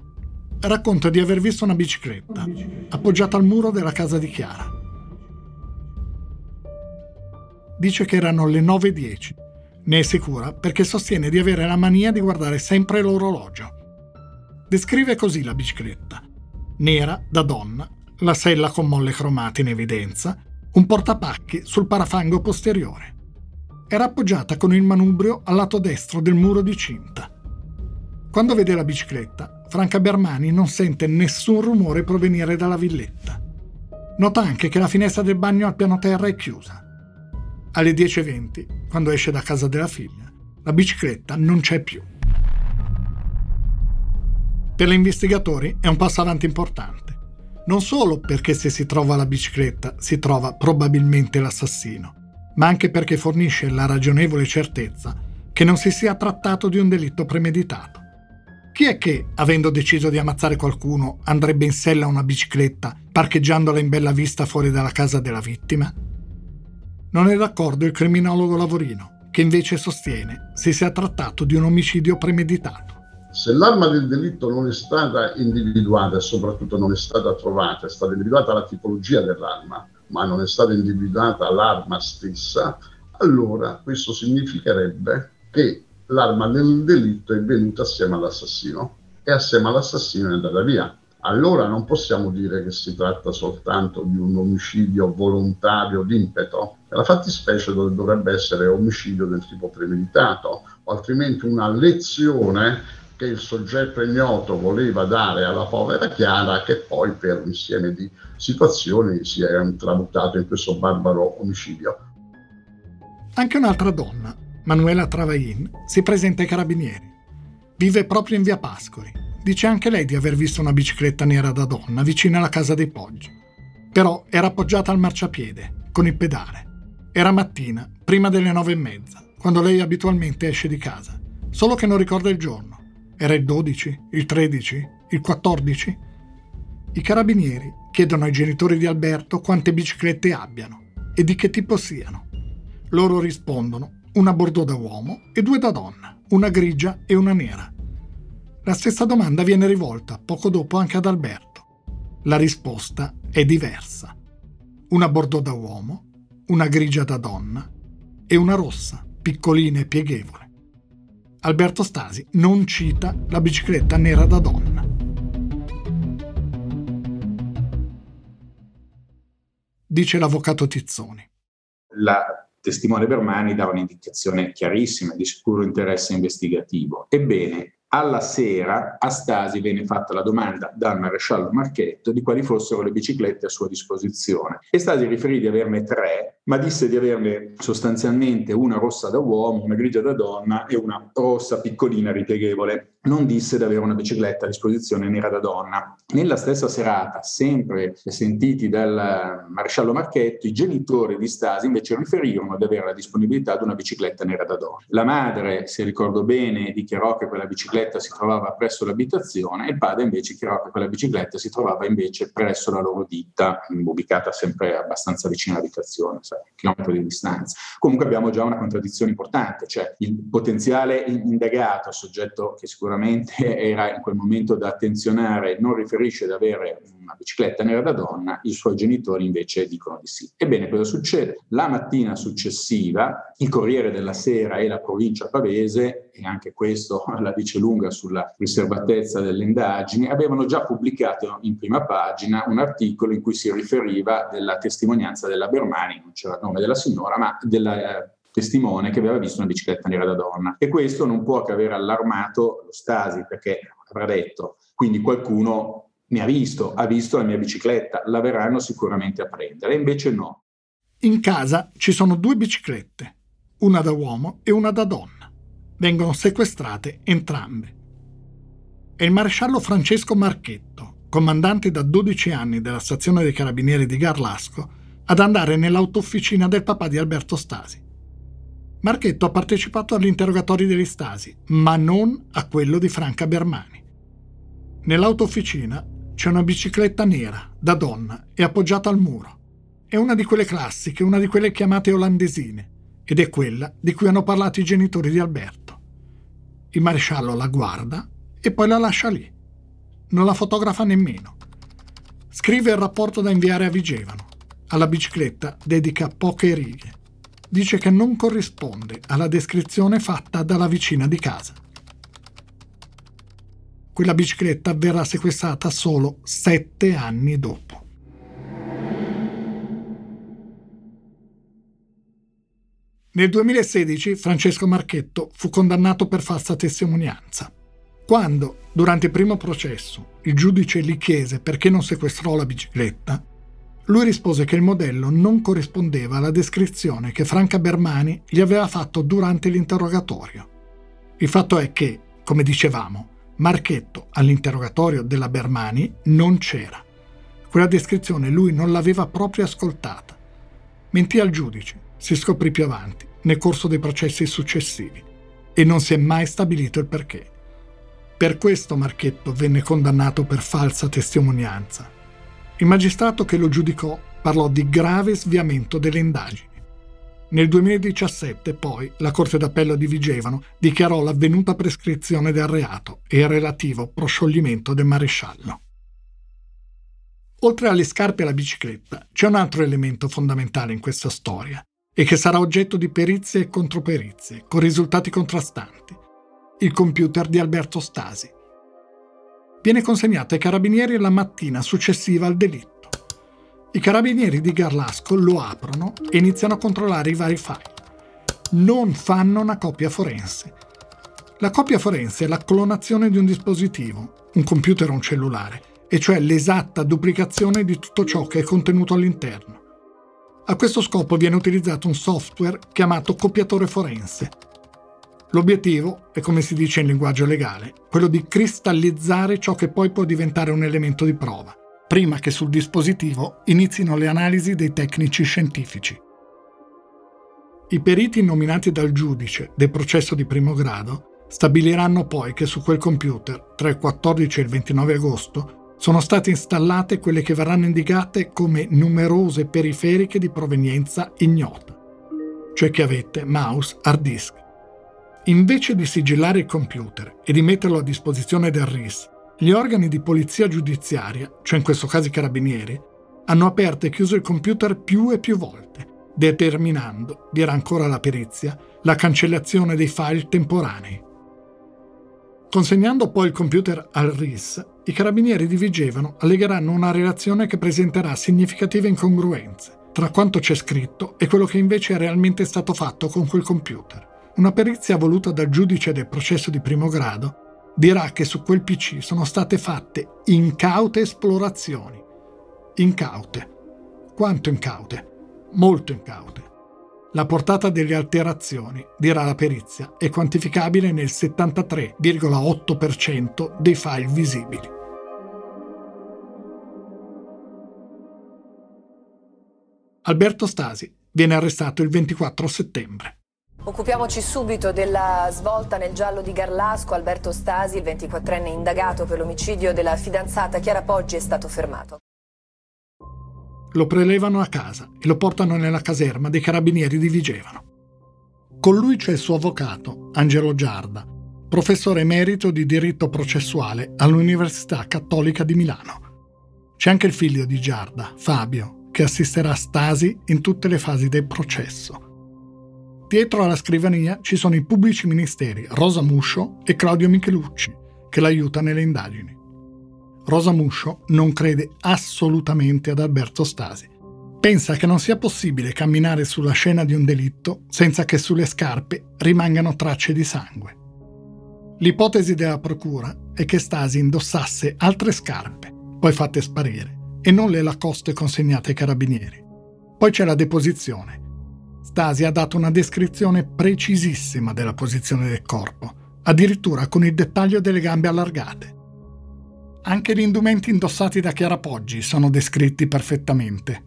Racconta di aver visto una bicicletta appoggiata al muro della casa di Chiara. Dice che erano le 9.10. Ne è sicura perché sostiene di avere la mania di guardare sempre l'orologio. Descrive così la bicicletta. Nera, da donna, la sella con molle cromate in evidenza, un portapacchi sul parafango posteriore era appoggiata con il manubrio al lato destro del muro di cinta. Quando vede la bicicletta, Franca Bermani non sente nessun rumore provenire dalla villetta. Nota anche che la finestra del bagno al piano terra è chiusa. Alle 10.20, quando esce da casa della figlia, la bicicletta non c'è più. Per gli investigatori è un passo avanti importante. Non solo perché se si trova la bicicletta si trova probabilmente l'assassino, ma anche perché fornisce la ragionevole certezza che non si sia trattato di un delitto premeditato. Chi è che, avendo deciso di ammazzare qualcuno, andrebbe in sella una bicicletta, parcheggiandola in bella vista fuori dalla casa della vittima? Non è d'accordo il criminologo Lavorino, che invece sostiene si sia trattato di un omicidio premeditato. Se l'arma del delitto non è stata individuata e soprattutto non è stata trovata, è stata individuata la tipologia dell'arma, ma non è stata individuata l'arma stessa, allora questo significherebbe che l'arma del delitto è venuta assieme all'assassino e assieme all'assassino è andata via. Allora non possiamo dire che si tratta soltanto di un omicidio volontario d'impeto. La fattispecie dovrebbe essere omicidio del tipo premeditato, o altrimenti una lezione che il soggetto ignoto voleva dare alla povera Chiara, che poi per un insieme di situazioni si è tramutato in questo barbaro omicidio. Anche un'altra donna, Manuela Travain, si presenta ai carabinieri. Vive proprio in via Pascoli. Dice anche lei di aver visto una bicicletta nera da donna vicino alla casa dei Poggi. Però era appoggiata al marciapiede, con il pedale. Era mattina, prima delle nove e mezza, quando lei abitualmente esce di casa. Solo che non ricorda il giorno. Era il 12, il 13, il 14? I carabinieri chiedono ai genitori di Alberto quante biciclette abbiano e di che tipo siano. Loro rispondono una bordeaux da uomo e due da donna, una grigia e una nera. La stessa domanda viene rivolta poco dopo anche ad Alberto. La risposta è diversa. Una bordeaux da uomo, una grigia da donna e una rossa, piccolina e pieghevole. Alberto Stasi non cita la bicicletta nera da donna. Dice l'avvocato Tizzoni. La testimone Bermani dà un'indicazione chiarissima di sicuro interesse investigativo. Ebbene, alla sera a Stasi venne fatta la domanda dal maresciallo Marchetto di quali fossero le biciclette a sua disposizione. E Stasi riferì di averne tre, ma disse di averne sostanzialmente una rossa da uomo, una grigia da donna e una rossa piccolina ripieghevole non disse di avere una bicicletta a disposizione nera da donna. Nella stessa serata, sempre sentiti dal maresciallo Marchetto, i genitori di Stasi invece riferirono di avere la disponibilità di una bicicletta nera da donna. La madre, se ricordo bene, dichiarò che quella bicicletta si trovava presso l'abitazione e il padre invece dichiarò che quella bicicletta si trovava invece presso la loro ditta, ubicata sempre abbastanza vicino all'abitazione, sai, chilometri di distanza. Comunque abbiamo già una contraddizione importante, cioè il potenziale indagato, soggetto che sicuramente sicuramente era in quel momento da attenzionare, non riferisce di avere una bicicletta nera da donna, i suoi genitori invece dicono di sì. Ebbene, cosa succede? La mattina successiva il Corriere della Sera e la provincia pavese, e anche questo la dice lunga sulla riservatezza delle indagini, avevano già pubblicato in prima pagina un articolo in cui si riferiva della testimonianza della Bermani, non c'era il nome della signora, ma della eh, testimone che aveva visto una bicicletta nera da donna. E questo non può che aver allarmato lo Stasi, perché avrà detto, quindi qualcuno mi ha visto, ha visto la mia bicicletta, la verranno sicuramente a prendere. Invece no. In casa ci sono due biciclette, una da uomo e una da donna. Vengono sequestrate entrambe. È il maresciallo Francesco Marchetto, comandante da 12 anni della stazione dei carabinieri di Garlasco, ad andare nell'autofficina del papà di Alberto Stasi. Marchetto ha partecipato agli interrogatori degli Stasi, ma non a quello di Franca Bermani. Nell'autofficina c'è una bicicletta nera, da donna, e appoggiata al muro. È una di quelle classiche, una di quelle chiamate olandesine, ed è quella di cui hanno parlato i genitori di Alberto. Il maresciallo la guarda e poi la lascia lì. Non la fotografa nemmeno. Scrive il rapporto da inviare a Vigevano. Alla bicicletta dedica poche righe dice che non corrisponde alla descrizione fatta dalla vicina di casa. Quella bicicletta verrà sequestrata solo sette anni dopo. Nel 2016 Francesco Marchetto fu condannato per falsa testimonianza. Quando, durante il primo processo, il giudice gli chiese perché non sequestrò la bicicletta, lui rispose che il modello non corrispondeva alla descrizione che Franca Bermani gli aveva fatto durante l'interrogatorio. Il fatto è che, come dicevamo, Marchetto all'interrogatorio della Bermani non c'era. Quella descrizione lui non l'aveva proprio ascoltata. Mentì al giudice, si scoprì più avanti, nel corso dei processi successivi, e non si è mai stabilito il perché. Per questo Marchetto venne condannato per falsa testimonianza il magistrato che lo giudicò parlò di grave sviamento delle indagini. Nel 2017, poi, la Corte d'Appello di Vigevano dichiarò l'avvenuta prescrizione del reato e il relativo proscioglimento del maresciallo. Oltre alle scarpe e alla bicicletta, c'è un altro elemento fondamentale in questa storia e che sarà oggetto di perizie e controperizie, con risultati contrastanti. Il computer di Alberto Stasi. Viene consegnato ai carabinieri la mattina successiva al delitto. I carabinieri di Garlasco lo aprono e iniziano a controllare i vari file. Non fanno una copia forense. La copia forense è la clonazione di un dispositivo, un computer o un cellulare, e cioè l'esatta duplicazione di tutto ciò che è contenuto all'interno. A questo scopo viene utilizzato un software chiamato copiatore forense. L'obiettivo è, come si dice in linguaggio legale, quello di cristallizzare ciò che poi può diventare un elemento di prova, prima che sul dispositivo inizino le analisi dei tecnici scientifici. I periti nominati dal giudice del processo di primo grado stabiliranno poi che su quel computer, tra il 14 e il 29 agosto, sono state installate quelle che verranno indicate come numerose periferiche di provenienza ignota, cioè che avete mouse, hard disk. Invece di sigillare il computer e di metterlo a disposizione del RIS, gli organi di polizia giudiziaria, cioè in questo caso i carabinieri, hanno aperto e chiuso il computer più e più volte, determinando, dirà ancora la perizia, la cancellazione dei file temporanei. Consegnando poi il computer al RIS, i carabinieri di Vigevano allegheranno una relazione che presenterà significative incongruenze tra quanto c'è scritto e quello che invece è realmente stato fatto con quel computer. Una perizia voluta dal giudice del processo di primo grado dirà che su quel PC sono state fatte incaute esplorazioni. Incaute. Quanto incaute? Molto incaute. La portata delle alterazioni, dirà la perizia, è quantificabile nel 73,8% dei file visibili. Alberto Stasi viene arrestato il 24 settembre. Occupiamoci subito della svolta nel giallo di Garlasco. Alberto Stasi, il 24enne indagato per l'omicidio della fidanzata Chiara Poggi, è stato fermato lo prelevano a casa e lo portano nella caserma dei carabinieri di Vigevano. Con lui c'è il suo avvocato, Angelo Giarda, professore emerito di diritto processuale all'Università Cattolica di Milano. C'è anche il figlio di Giarda, Fabio, che assisterà Stasi in tutte le fasi del processo. Dietro alla scrivania ci sono i pubblici ministeri Rosa Muscio e Claudio Michelucci, che l'aiuta nelle indagini. Rosa Muscio non crede assolutamente ad Alberto Stasi. Pensa che non sia possibile camminare sulla scena di un delitto senza che sulle scarpe rimangano tracce di sangue. L'ipotesi della procura è che Stasi indossasse altre scarpe, poi fatte sparire, e non le lacoste consegnate ai carabinieri. Poi c'è la deposizione. Stasi ha dato una descrizione precisissima della posizione del corpo, addirittura con il dettaglio delle gambe allargate. Anche gli indumenti indossati da Chiara Poggi sono descritti perfettamente.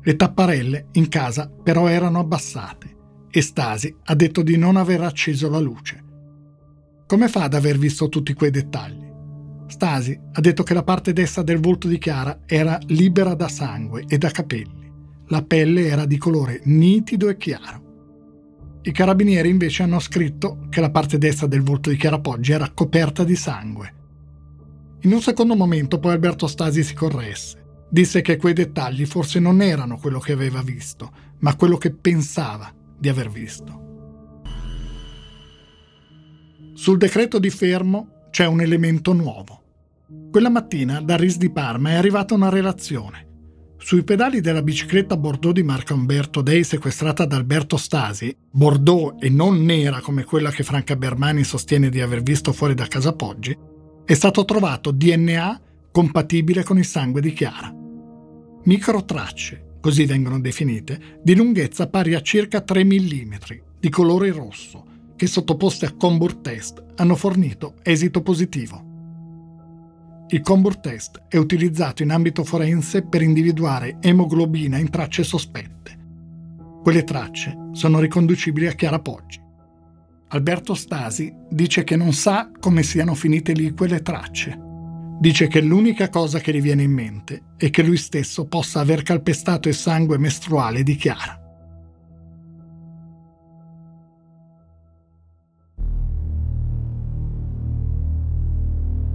Le tapparelle in casa però erano abbassate e Stasi ha detto di non aver acceso la luce. Come fa ad aver visto tutti quei dettagli? Stasi ha detto che la parte destra del volto di Chiara era libera da sangue e da capelli. La pelle era di colore nitido e chiaro. I carabinieri invece hanno scritto che la parte destra del volto di Chiara Poggi era coperta di sangue in un secondo momento poi Alberto Stasi si corresse. Disse che quei dettagli forse non erano quello che aveva visto, ma quello che pensava di aver visto. Sul decreto di fermo c'è un elemento nuovo. Quella mattina da RIS di Parma è arrivata una relazione. Sui pedali della bicicletta Bordeaux di Marco Umberto Dei sequestrata da Alberto Stasi, Bordeaux e non nera come quella che Franca Bermani sostiene di aver visto fuori da casa Poggi, è stato trovato DNA compatibile con il sangue di Chiara. Microtracce, così vengono definite, di lunghezza pari a circa 3 mm, di colore rosso, che sottoposte a Combur test hanno fornito esito positivo. Il Combur test è utilizzato in ambito forense per individuare emoglobina in tracce sospette. Quelle tracce sono riconducibili a Chiara Poggi. Alberto Stasi dice che non sa come siano finite lì quelle tracce. Dice che l'unica cosa che gli viene in mente è che lui stesso possa aver calpestato il sangue mestruale di Chiara.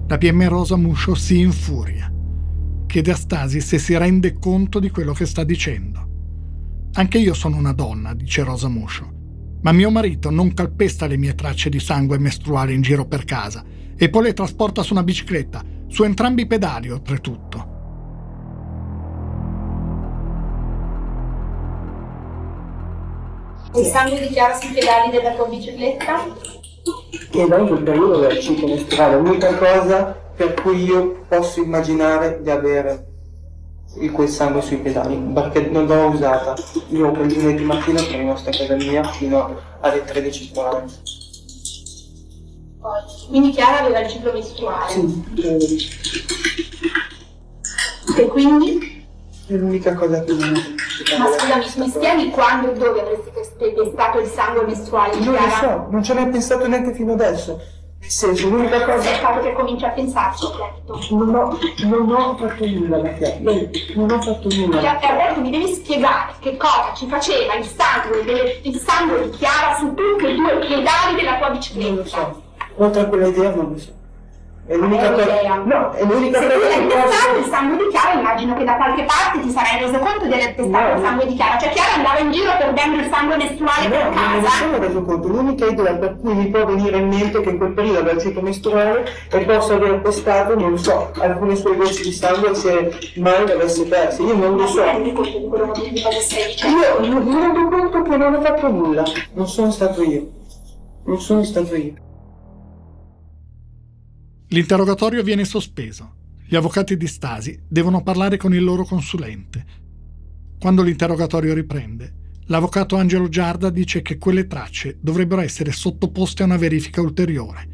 La PM Rosa Muscio si infuria. Chiede a Stasi se si rende conto di quello che sta dicendo. Anche io sono una donna, dice Rosa Muscio, ma mio marito non calpesta le mie tracce di sangue mestruale in giro per casa e poi le trasporta su una bicicletta, su entrambi i pedali oltretutto. Il sangue di Chiara sui pedali della tua bicicletta? Che da quel periodo del ciclo mestruale, l'unica cosa per cui io posso immaginare di avere quel sangue sui pedali, perché non l'ho usata. Io quel lunedì mattina sono rimasto a casa mia fino alle 13.40. Quindi Chiara aveva il ciclo mestruale? Sì. E quindi? È l'unica cosa che non Ma scusami, mi spieghi quando e dove avresti testato il sangue mestruale di Non lo so, non ci ho mai pensato neanche fino adesso. Nel senso, l'unica cosa... Sei stato che cominci a pensarci, detto. Non ho, non ho fatto nulla la fiamma. Non ho fatto nulla. E Alberto mi devi spiegare che cosa ci faceva il sangue, delle- il sangue di Chiara su tutti e due i pedali della tua bicicletta. Non lo so. Oltre a quella idea non lo so. È l'unica Non cosa... No, è l'unica Se tu cosa hai che testato il sangue di Chiara, immagino che da qualche parte ti sarai reso conto di aver testato No. il sangue di Chiara. Cioè Chiara andava in giro perdendo il sangue mestruale No, per non me ne casa. sono reso conto. L'unica idea per cui mi può venire in mente che in quel periodo aveva il ciclo mestruale e posso aver testato, non lo so, alcune sue gocce di sangue se mai le avesse perse. Io non lo Ma tu so. rendi conto di quello che cosa stai dicendo? Io mi rendo conto che non ho fatto nulla. Non sono stato io. Non sono stato io. L'interrogatorio viene sospeso. Gli avvocati di Stasi devono parlare con il loro consulente. Quando l'interrogatorio riprende, l'avvocato Angelo Giarda dice che quelle tracce dovrebbero essere sottoposte a una verifica ulteriore,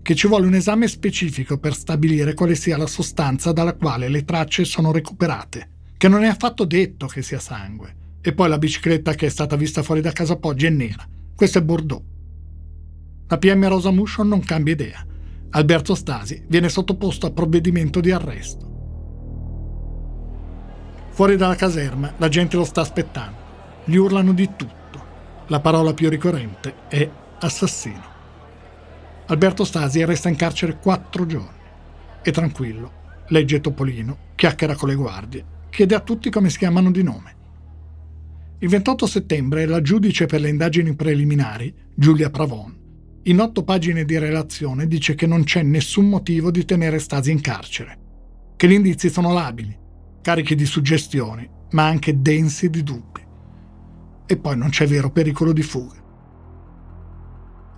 che ci vuole un esame specifico per stabilire quale sia la sostanza dalla quale le tracce sono recuperate, che non è affatto detto che sia sangue. E poi la bicicletta che è stata vista fuori da casa Poggi è nera. Questo è Bordeaux. La PM Rosa Muscio non cambia idea. Alberto Stasi viene sottoposto a provvedimento di arresto. Fuori dalla caserma la gente lo sta aspettando. Gli urlano di tutto. La parola più ricorrente è assassino. Alberto Stasi resta in carcere quattro giorni. È tranquillo, legge Topolino, chiacchiera con le guardie, chiede a tutti come si chiamano di nome. Il 28 settembre la giudice per le indagini preliminari, Giulia Pravon, in otto pagine di relazione dice che non c'è nessun motivo di tenere Stasi in carcere, che gli indizi sono labili, carichi di suggestioni, ma anche densi di dubbi. E poi non c'è vero pericolo di fuga.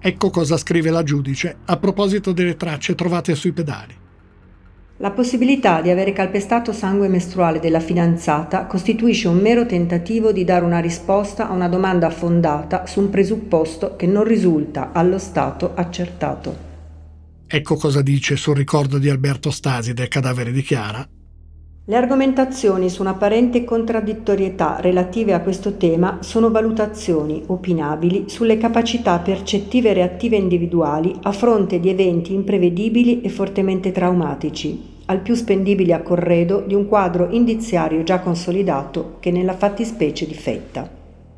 Ecco cosa scrive la giudice a proposito delle tracce trovate sui pedali. La possibilità di avere calpestato sangue mestruale della fidanzata costituisce un mero tentativo di dare una risposta a una domanda fondata su un presupposto che non risulta allo Stato accertato. Ecco cosa dice sul ricordo di Alberto Stasi del cadavere di Chiara. Le argomentazioni su un'apparente contraddittorietà relative a questo tema sono valutazioni opinabili sulle capacità percettive e reattive individuali a fronte di eventi imprevedibili e fortemente traumatici, al più spendibili a corredo di un quadro indiziario già consolidato che nella fattispecie difetta.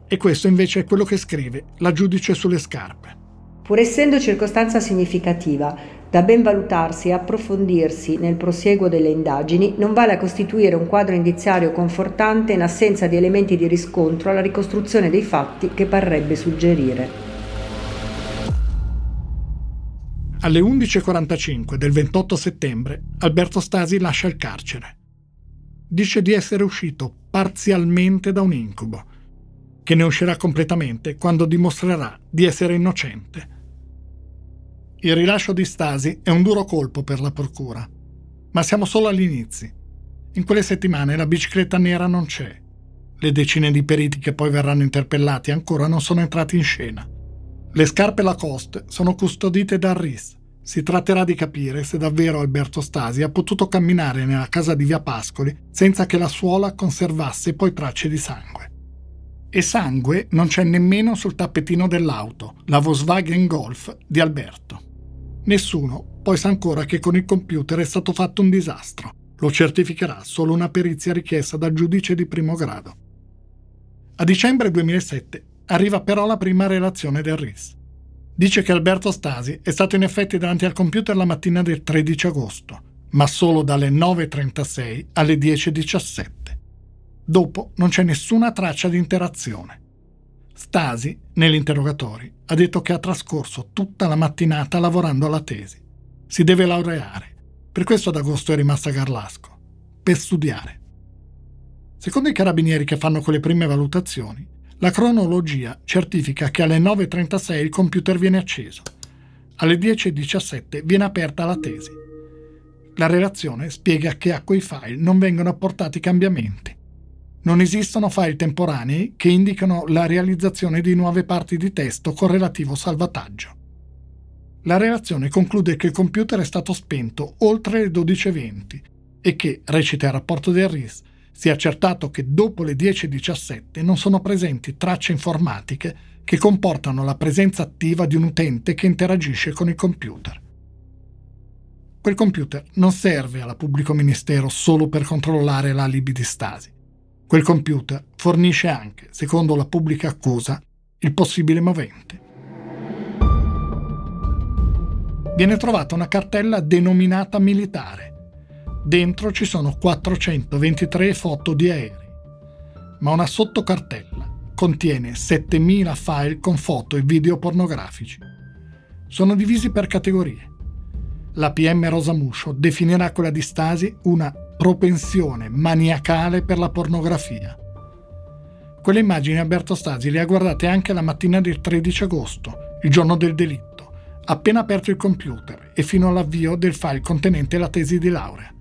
E questo invece è quello che scrive la giudice sulle scarpe. Pur essendo circostanza significativa, da ben valutarsi e approfondirsi nel prosieguo delle indagini, non vale a costituire un quadro indiziario confortante in assenza di elementi di riscontro alla ricostruzione dei fatti che parrebbe suggerire. Alle 11.45 del 28 settembre Alberto Stasi lascia il carcere. Dice di essere uscito parzialmente da un incubo, che ne uscirà completamente quando dimostrerà di essere innocente. Il rilascio di Stasi è un duro colpo per la procura, ma siamo solo agli inizi. In quelle settimane la bicicletta nera non c'è. Le decine di periti che poi verranno interpellati ancora non sono entrati in scena. Le scarpe Lacoste sono custodite dal RIS. Si tratterà di capire se davvero Alberto Stasi ha potuto camminare nella casa di Via Pascoli senza che la suola conservasse poi tracce di sangue. E sangue non c'è nemmeno sul tappetino dell'auto, la Volkswagen Golf di Alberto. Nessuno poi sa ancora che con il computer è stato fatto un disastro. Lo certificherà solo una perizia richiesta dal giudice di primo grado. A dicembre 2007 arriva però la prima relazione del RIS. Dice che Alberto Stasi è stato in effetti davanti al computer la mattina del 13 agosto, ma solo dalle 9.36 alle 10.17. Dopo non c'è nessuna traccia di interazione. Stasi, negli interrogatori, ha detto che ha trascorso tutta la mattinata lavorando alla tesi. Si deve laureare. Per questo ad agosto è rimasta a Garlasco. Per studiare. Secondo i carabinieri che fanno quelle prime valutazioni, la cronologia certifica che alle 9.36 il computer viene acceso. Alle 10.17 viene aperta la tesi. La relazione spiega che a quei file non vengono apportati cambiamenti. Non esistono file temporanei che indicano la realizzazione di nuove parti di testo con relativo salvataggio. La relazione conclude che il computer è stato spento oltre le 12.20 e che, recita il rapporto del RIS, si è accertato che dopo le 10.17 non sono presenti tracce informatiche che comportano la presenza attiva di un utente che interagisce con il computer. Quel computer non serve alla pubblico ministero solo per controllare l'alibi di Stasi. Quel computer fornisce anche, secondo la pubblica accusa, il possibile movente. Viene trovata una cartella denominata militare Dentro ci sono 423 foto di aerei, ma una sottocartella contiene 7000 file con foto e video pornografici. Sono divisi per categorie. La PM Rosamuscio definirà quella di Stasi una propensione maniacale per la pornografia. Quelle immagini Alberto Stasi le ha guardate anche la mattina del 13 agosto, il giorno del delitto, appena aperto il computer e fino all'avvio del file contenente la tesi di laurea.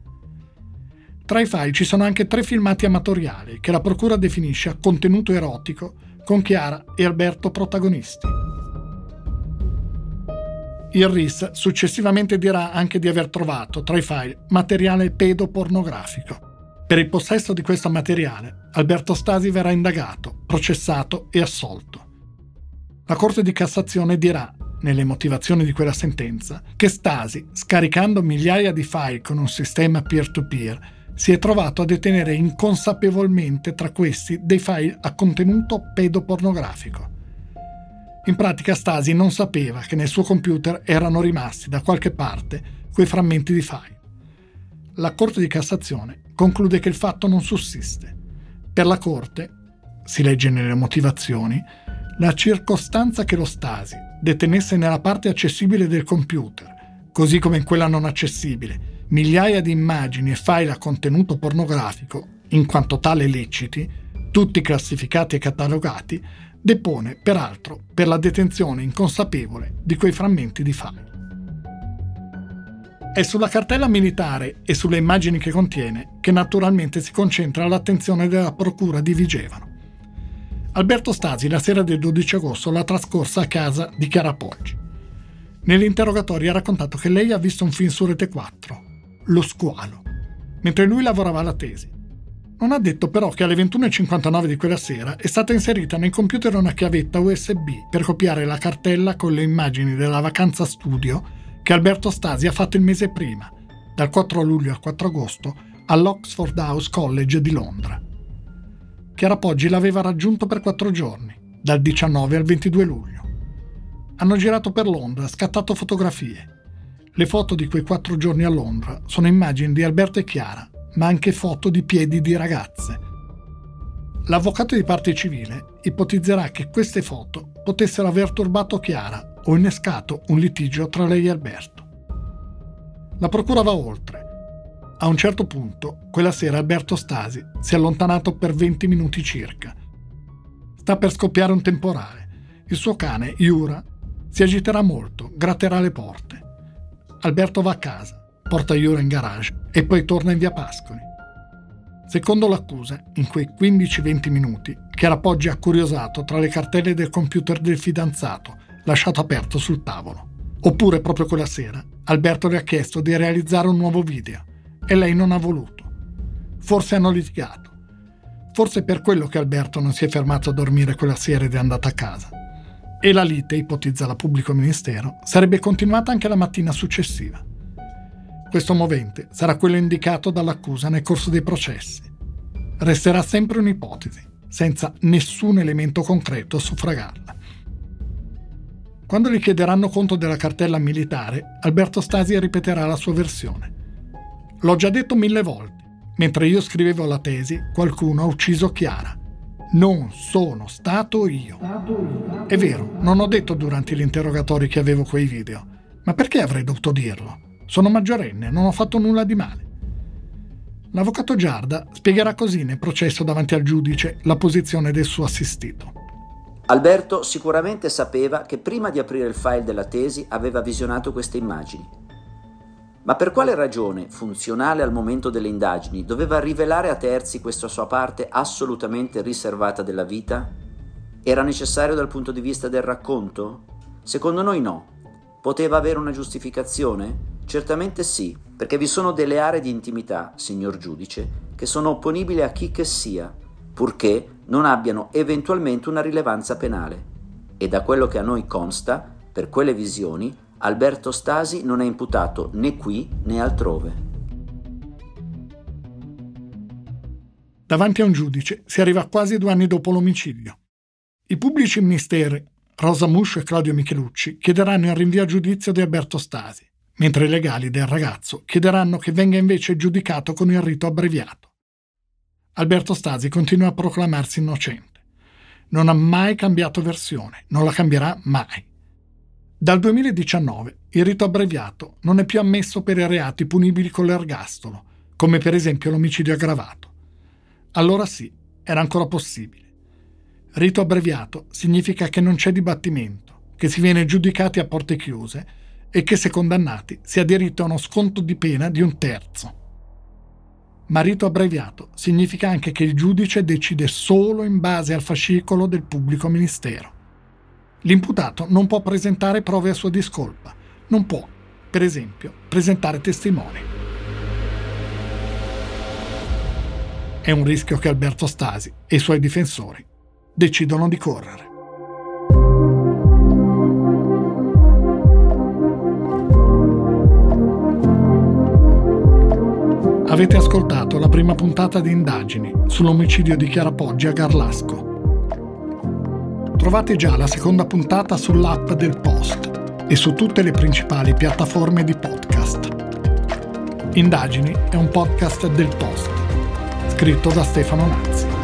Tra i file ci sono anche tre filmati amatoriali che la procura definisce a contenuto erotico con Chiara e Alberto protagonisti. Il RIS successivamente dirà anche di aver trovato tra i file materiale pedopornografico. Per il possesso di questo materiale, Alberto Stasi verrà indagato, processato e assolto. La Corte di Cassazione dirà, nelle motivazioni di quella sentenza, che Stasi, scaricando migliaia di file con un sistema peer-to-peer, si è trovato a detenere inconsapevolmente tra questi dei file a contenuto pedopornografico. In pratica Stasi non sapeva che nel suo computer erano rimasti da qualche parte quei frammenti di file. La Corte di Cassazione conclude che il fatto non sussiste. Per la Corte, si legge nelle motivazioni, la circostanza che lo Stasi detenesse nella parte accessibile del computer, così come in quella non accessibile, migliaia di immagini e file a contenuto pornografico, in quanto tale leciti, tutti classificati e catalogati, depone peraltro per la detenzione inconsapevole di quei frammenti di file. È sulla cartella militare e sulle immagini che contiene che naturalmente si concentra l'attenzione della Procura di Vigevano. Alberto Stasi la sera del 12 agosto l'ha trascorsa a casa di Chiara Poggi. Nell'interrogatorio ha raccontato che lei ha visto un film su Rete 4, lo squalo, mentre lui lavorava alla tesi. Non ha detto però che alle 21.59 di quella sera è stata inserita nel computer una chiavetta USB per copiare la cartella con le immagini della vacanza studio che Alberto Stasi ha fatto il mese prima, dal 4 luglio al 4 agosto, all'Oxford House College di Londra. Chiara Poggi l'aveva raggiunto per quattro giorni, dal 19 al 22 luglio. Hanno girato per Londra, scattato fotografie. Le foto di quei quattro giorni a Londra sono immagini di Alberto e Chiara, ma anche foto di piedi di ragazze. L'avvocato di parte civile ipotizzerà che queste foto potessero aver turbato Chiara o innescato un litigio tra lei e Alberto. La procura va oltre. A un certo punto, quella sera Alberto Stasi si è allontanato per 20 minuti circa. Sta per scoppiare un temporale. Il suo cane, Iura, si agiterà molto, gratterà le porte. Alberto va a casa, porta Iura in garage e poi torna in via Pascoli. Secondo l'accusa, in quei 15-20 minuti, Chiara Poggi ha curiosato tra le cartelle del computer del fidanzato, lasciato aperto sul tavolo. Oppure proprio quella sera, Alberto le ha chiesto di realizzare un nuovo video e lei non ha voluto. Forse hanno litigato. Forse per quello che Alberto non si è fermato a dormire quella sera ed è andato a casa e la lite, ipotizza la pubblico ministero, sarebbe continuata anche la mattina successiva. Questo movente sarà quello indicato dall'accusa nel corso dei processi. Resterà sempre un'ipotesi, senza nessun elemento concreto a suffragarla. Quando gli chiederanno conto della cartella militare, Alberto Stasi ripeterà la sua versione. L'ho già detto mille volte. Mentre io scrivevo la tesi, qualcuno ha ucciso Chiara. Non sono stato io. È vero, non ho detto durante gli interrogatori che avevo quei video. Ma perché avrei dovuto dirlo? Sono maggiorenne, non ho fatto nulla di male. L'avvocato Giarda spiegherà così nel processo davanti al giudice la posizione del suo assistito. Alberto sicuramente sapeva che prima di aprire il file della tesi aveva visionato queste immagini. Ma per quale ragione, funzionale al momento delle indagini, doveva rivelare a terzi questa sua parte assolutamente riservata della vita? Era necessario dal punto di vista del racconto? Secondo noi no. Poteva avere una giustificazione? Certamente sì, perché vi sono delle aree di intimità, signor giudice, che sono opponibili a chi che sia, purché non abbiano eventualmente una rilevanza penale. E da quello che a noi consta, per quelle visioni, Alberto Stasi non è imputato né qui né altrove. Davanti a un giudice si arriva quasi due anni dopo l'omicidio. I pubblici ministeri Rosa Muscio e Claudio Michelucci chiederanno il rinvio a giudizio di Alberto Stasi, mentre i legali del ragazzo chiederanno che venga invece giudicato con il rito abbreviato. Alberto Stasi continua a proclamarsi innocente. Non ha mai cambiato versione, non la cambierà mai. Dal 2019 il rito abbreviato non è più ammesso per i reati punibili con l'ergastolo, come per esempio l'omicidio aggravato. Allora sì, era ancora possibile. Rito abbreviato significa che non c'è dibattimento, che si viene giudicati a porte chiuse e che se condannati si ha diritto a uno sconto di pena di un terzo ma rito abbreviato significa anche che il giudice decide solo in base al fascicolo del pubblico ministero. L'imputato non può presentare prove a sua discolpa, non può, per esempio, presentare testimoni. È un rischio che Alberto Stasi e i suoi difensori decidono di correre. Avete ascoltato la prima puntata di indagini sull'omicidio di Chiara Poggi a Garlasco. Trovate già la seconda puntata sull'app del Post e su tutte le principali piattaforme di podcast. Indagini è un podcast del Post, scritto da Stefano Nazzi.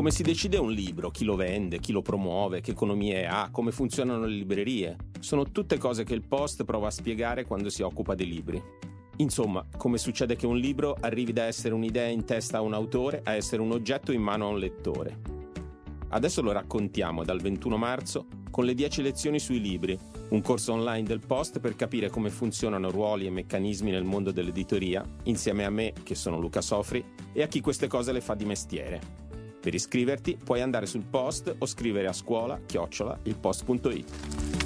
Come si decide un libro, chi lo vende, chi lo promuove, che economie ha, come funzionano le librerie. Sono tutte cose che il Post prova a spiegare quando si occupa dei libri. Insomma, come succede che un libro arrivi da essere un'idea in testa a un autore a essere un oggetto in mano a un lettore. Adesso lo raccontiamo dal 21 marzo con le 10 lezioni sui libri, un corso online del Post per capire come funzionano ruoli e meccanismi nel mondo dell'editoria, insieme a me, che sono Luca Sofri, e a chi queste cose le fa di mestiere. Per iscriverti puoi andare sul post o scrivere a scuola chiocciola ilpost.it.